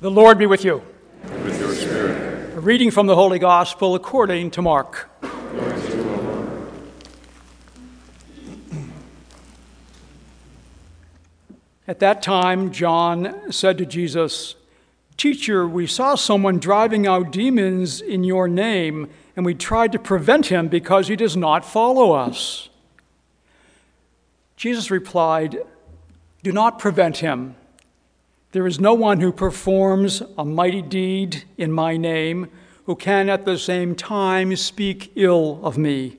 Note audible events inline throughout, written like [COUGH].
The Lord be with you. And with your spirit. A reading from the Holy Gospel according to Mark. At that time, John said to Jesus, Teacher, we saw someone driving out demons in your name, and we tried to prevent him because he does not follow us. Jesus replied, Do not prevent him. There is no one who performs a mighty deed in my name who can at the same time speak ill of me.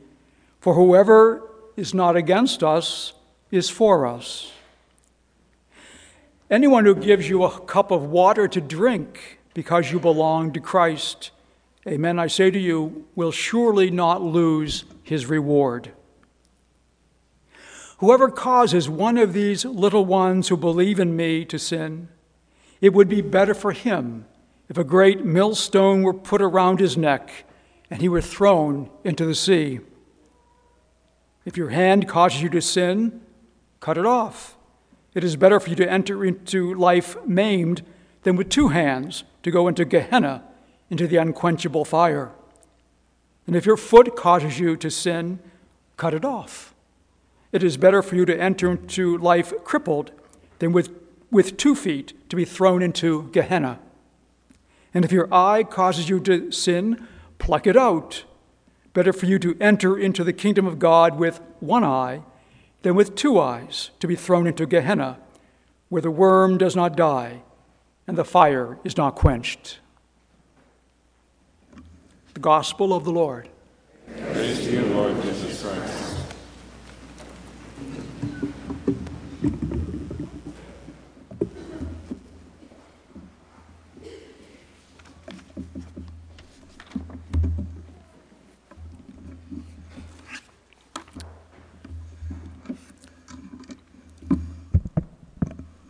For whoever is not against us is for us. Anyone who gives you a cup of water to drink because you belong to Christ, amen, I say to you, will surely not lose his reward. Whoever causes one of these little ones who believe in me to sin, it would be better for him if a great millstone were put around his neck and he were thrown into the sea. If your hand causes you to sin, cut it off. It is better for you to enter into life maimed than with two hands to go into Gehenna, into the unquenchable fire. And if your foot causes you to sin, cut it off. It is better for you to enter into life crippled than with, with two feet to be thrown into Gehenna. And if your eye causes you to sin, pluck it out. Better for you to enter into the kingdom of God with one eye than with two eyes to be thrown into Gehenna, where the worm does not die and the fire is not quenched. The Gospel of the Lord. Praise to you, Lord Jesus Christ.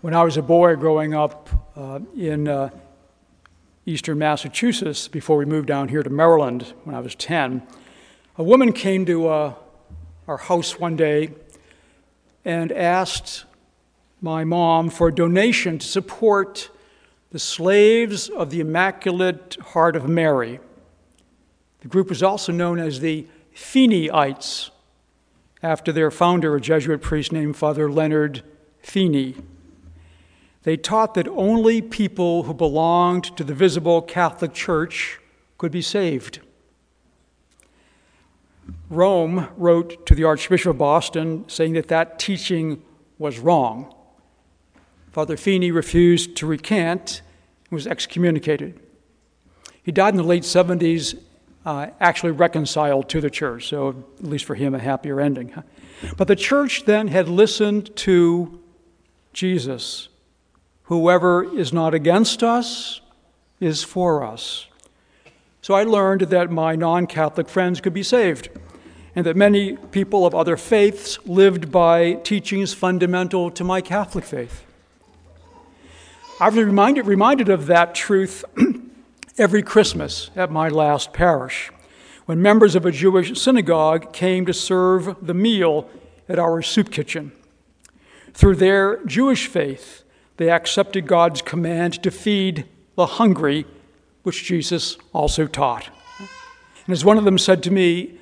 When I was a boy growing up uh, in uh, eastern Massachusetts, before we moved down here to Maryland when I was 10, a woman came to uh, our house one day and asked my mom for a donation to support the slaves of the Immaculate Heart of Mary. The group was also known as the Feeneyites, after their founder, a Jesuit priest named Father Leonard Feeney. They taught that only people who belonged to the visible Catholic Church could be saved. Rome wrote to the Archbishop of Boston saying that that teaching was wrong. Father Feeney refused to recant and was excommunicated. He died in the late 70s, uh, actually reconciled to the church, so at least for him, a happier ending. But the church then had listened to Jesus Whoever is not against us is for us. So I learned that my non Catholic friends could be saved, and that many people of other faiths lived by teachings fundamental to my Catholic faith. I was reminded, reminded of that truth [CLEARS THROAT] every Christmas at my last parish, when members of a Jewish synagogue came to serve the meal at our soup kitchen. Through their Jewish faith, they accepted God's command to feed the hungry, which Jesus also taught. And as one of them said to me,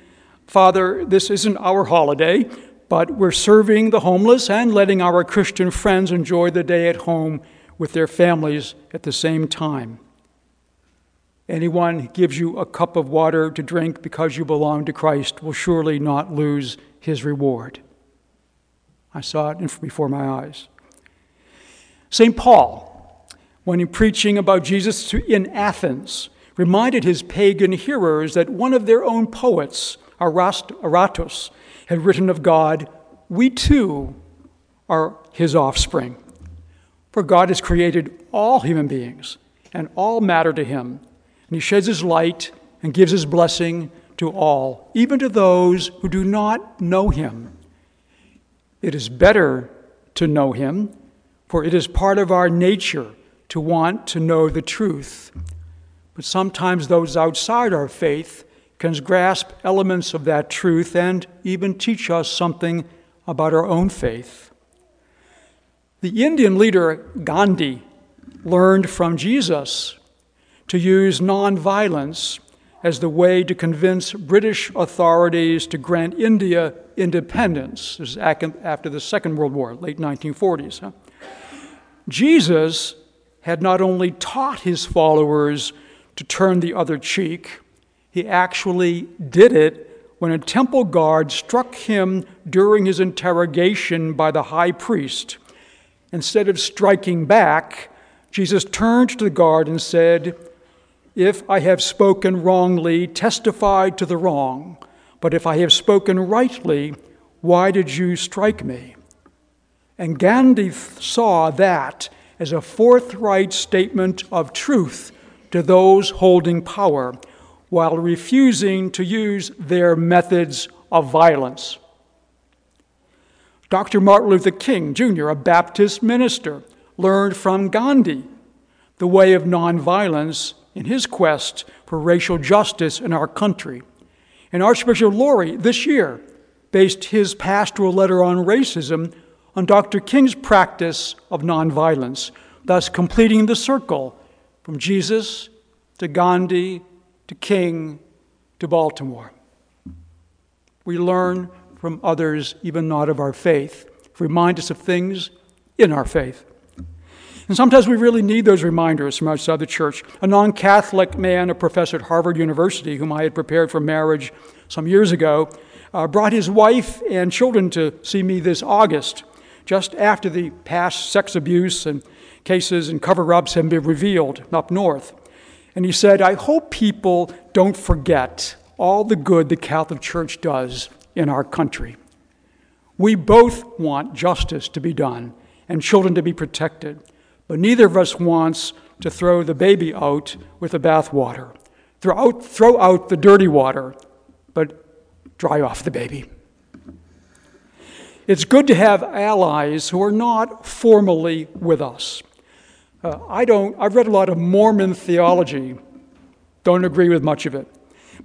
Father, this isn't our holiday, but we're serving the homeless and letting our Christian friends enjoy the day at home with their families at the same time. Anyone who gives you a cup of water to drink because you belong to Christ will surely not lose his reward. I saw it before my eyes. St. Paul, when preaching about Jesus in Athens, reminded his pagan hearers that one of their own poets, Aratus, had written of God, We too are his offspring. For God has created all human beings, and all matter to him, and he sheds his light and gives his blessing to all, even to those who do not know him. It is better to know him for it is part of our nature to want to know the truth. But sometimes those outside our faith can grasp elements of that truth and even teach us something about our own faith. The Indian leader Gandhi learned from Jesus to use nonviolence as the way to convince British authorities to grant India independence. This is after the Second World War, late 1940s. Huh? Jesus had not only taught his followers to turn the other cheek, he actually did it when a temple guard struck him during his interrogation by the high priest. Instead of striking back, Jesus turned to the guard and said, If I have spoken wrongly, testify to the wrong. But if I have spoken rightly, why did you strike me? And Gandhi saw that as a forthright statement of truth to those holding power while refusing to use their methods of violence. Dr. Martin Luther King Jr., a Baptist minister, learned from Gandhi the way of nonviolence in his quest for racial justice in our country. And Archbishop Lori this year based his pastoral letter on racism on Dr. King's practice of nonviolence, thus completing the circle from Jesus to Gandhi to King to Baltimore. We learn from others, even not of our faith, remind us of things in our faith. And sometimes we really need those reminders from outside the church. A non Catholic man, a professor at Harvard University, whom I had prepared for marriage some years ago, uh, brought his wife and children to see me this August, just after the past sex abuse and cases and cover ups have been revealed up north. And he said, I hope people don't forget all the good the Catholic Church does in our country. We both want justice to be done and children to be protected, but neither of us wants to throw the baby out with the bathwater. Throw out, throw out the dirty water, but dry off the baby. It's good to have allies who are not formally with us. Uh, I don't, I've read a lot of Mormon theology, don't agree with much of it,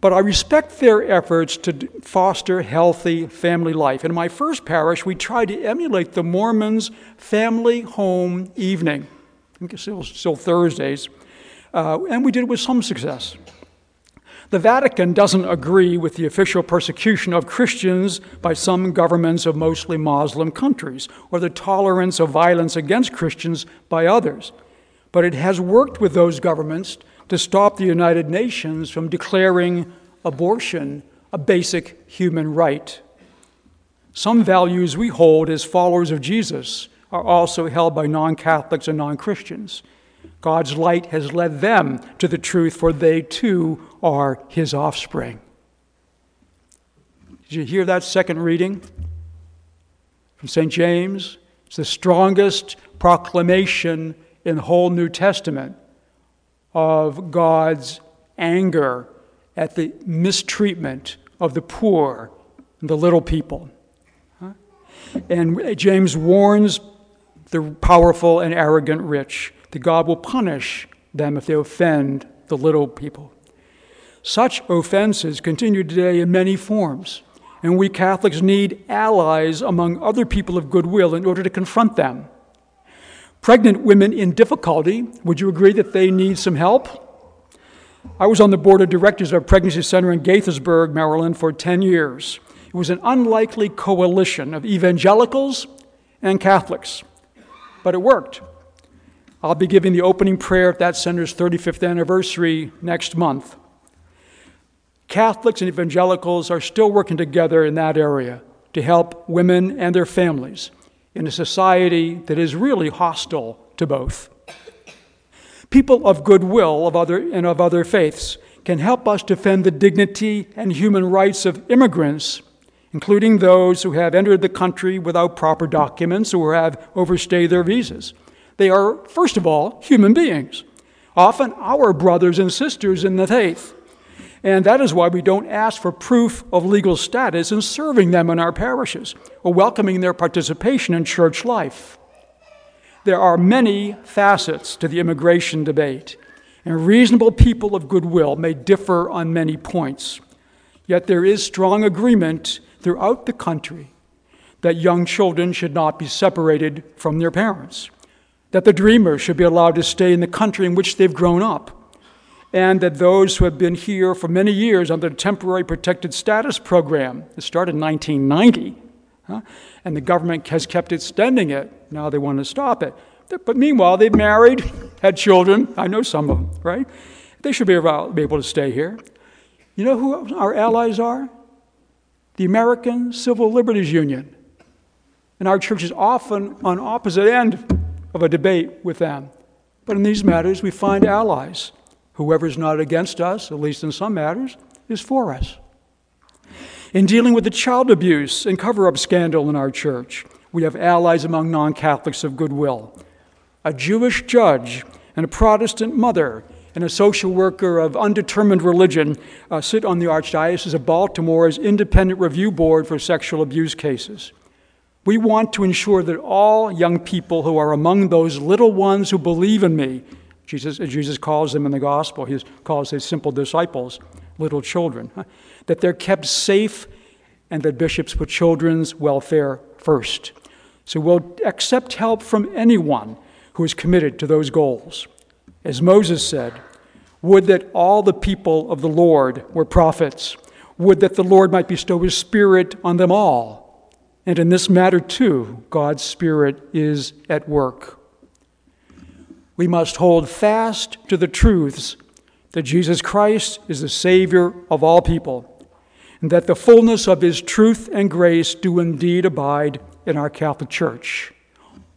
but I respect their efforts to foster healthy family life. In my first parish, we tried to emulate the Mormons' family home evening. I think it's still, still Thursdays, uh, and we did it with some success. The Vatican doesn't agree with the official persecution of Christians by some governments of mostly Muslim countries, or the tolerance of violence against Christians by others but it has worked with those governments to stop the United Nations from declaring abortion a basic human right. Some values we hold as followers of Jesus are also held by non Catholics and non Christians. God's light has led them to the truth, for they too are his offspring. Did you hear that second reading from St. James? It's the strongest proclamation in the whole New Testament of God's anger at the mistreatment of the poor and the little people. And James warns the powerful and arrogant rich that God will punish them if they offend the little people. Such offenses continue today in many forms, and we Catholics need allies among other people of goodwill in order to confront them. Pregnant women in difficulty, would you agree that they need some help? I was on the board of directors of a pregnancy center in Gaithersburg, Maryland for 10 years. It was an unlikely coalition of evangelicals and Catholics, but it worked. I'll be giving the opening prayer at that center's 35th anniversary next month. Catholics and evangelicals are still working together in that area to help women and their families in a society that is really hostile to both. People of goodwill of other, and of other faiths can help us defend the dignity and human rights of immigrants, including those who have entered the country without proper documents or have overstayed their visas. They are, first of all, human beings, often our brothers and sisters in the faith. And that is why we don't ask for proof of legal status in serving them in our parishes or welcoming their participation in church life. There are many facets to the immigration debate, and reasonable people of goodwill may differ on many points. Yet there is strong agreement throughout the country that young children should not be separated from their parents. That the dreamers should be allowed to stay in the country in which they've grown up, and that those who have been here for many years under the temporary protected status program, it started in 1990, huh, and the government has kept extending it, now they want to stop it. But meanwhile, they've married, had children. I know some of them, right? They should be able to stay here. You know who our allies are? The American Civil Liberties Union. And our church is often on opposite end of a debate with them. But in these matters, we find allies. Whoever is not against us, at least in some matters, is for us. In dealing with the child abuse and cover up scandal in our church, we have allies among non Catholics of goodwill. A Jewish judge and a Protestant mother and a social worker of undetermined religion uh, sit on the Archdiocese of Baltimore's independent review board for sexual abuse cases. We want to ensure that all young people who are among those little ones who believe in me, Jesus, Jesus calls them in the gospel, he calls his simple disciples little children, [LAUGHS] that they're kept safe and that bishops put children's welfare first. So we'll accept help from anyone who is committed to those goals. As Moses said, Would that all the people of the Lord were prophets. Would that the Lord might bestow his Spirit on them all. And in this matter, too, God's Spirit is at work. We must hold fast to the truths that Jesus Christ is the Savior of all people, and that the fullness of His truth and grace do indeed abide in our Catholic Church,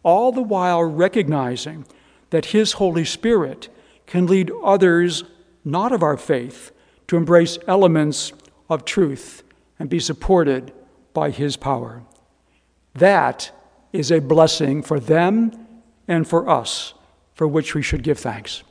all the while recognizing that His Holy Spirit can lead others not of our faith to embrace elements of truth and be supported by His power. That is a blessing for them and for us, for which we should give thanks.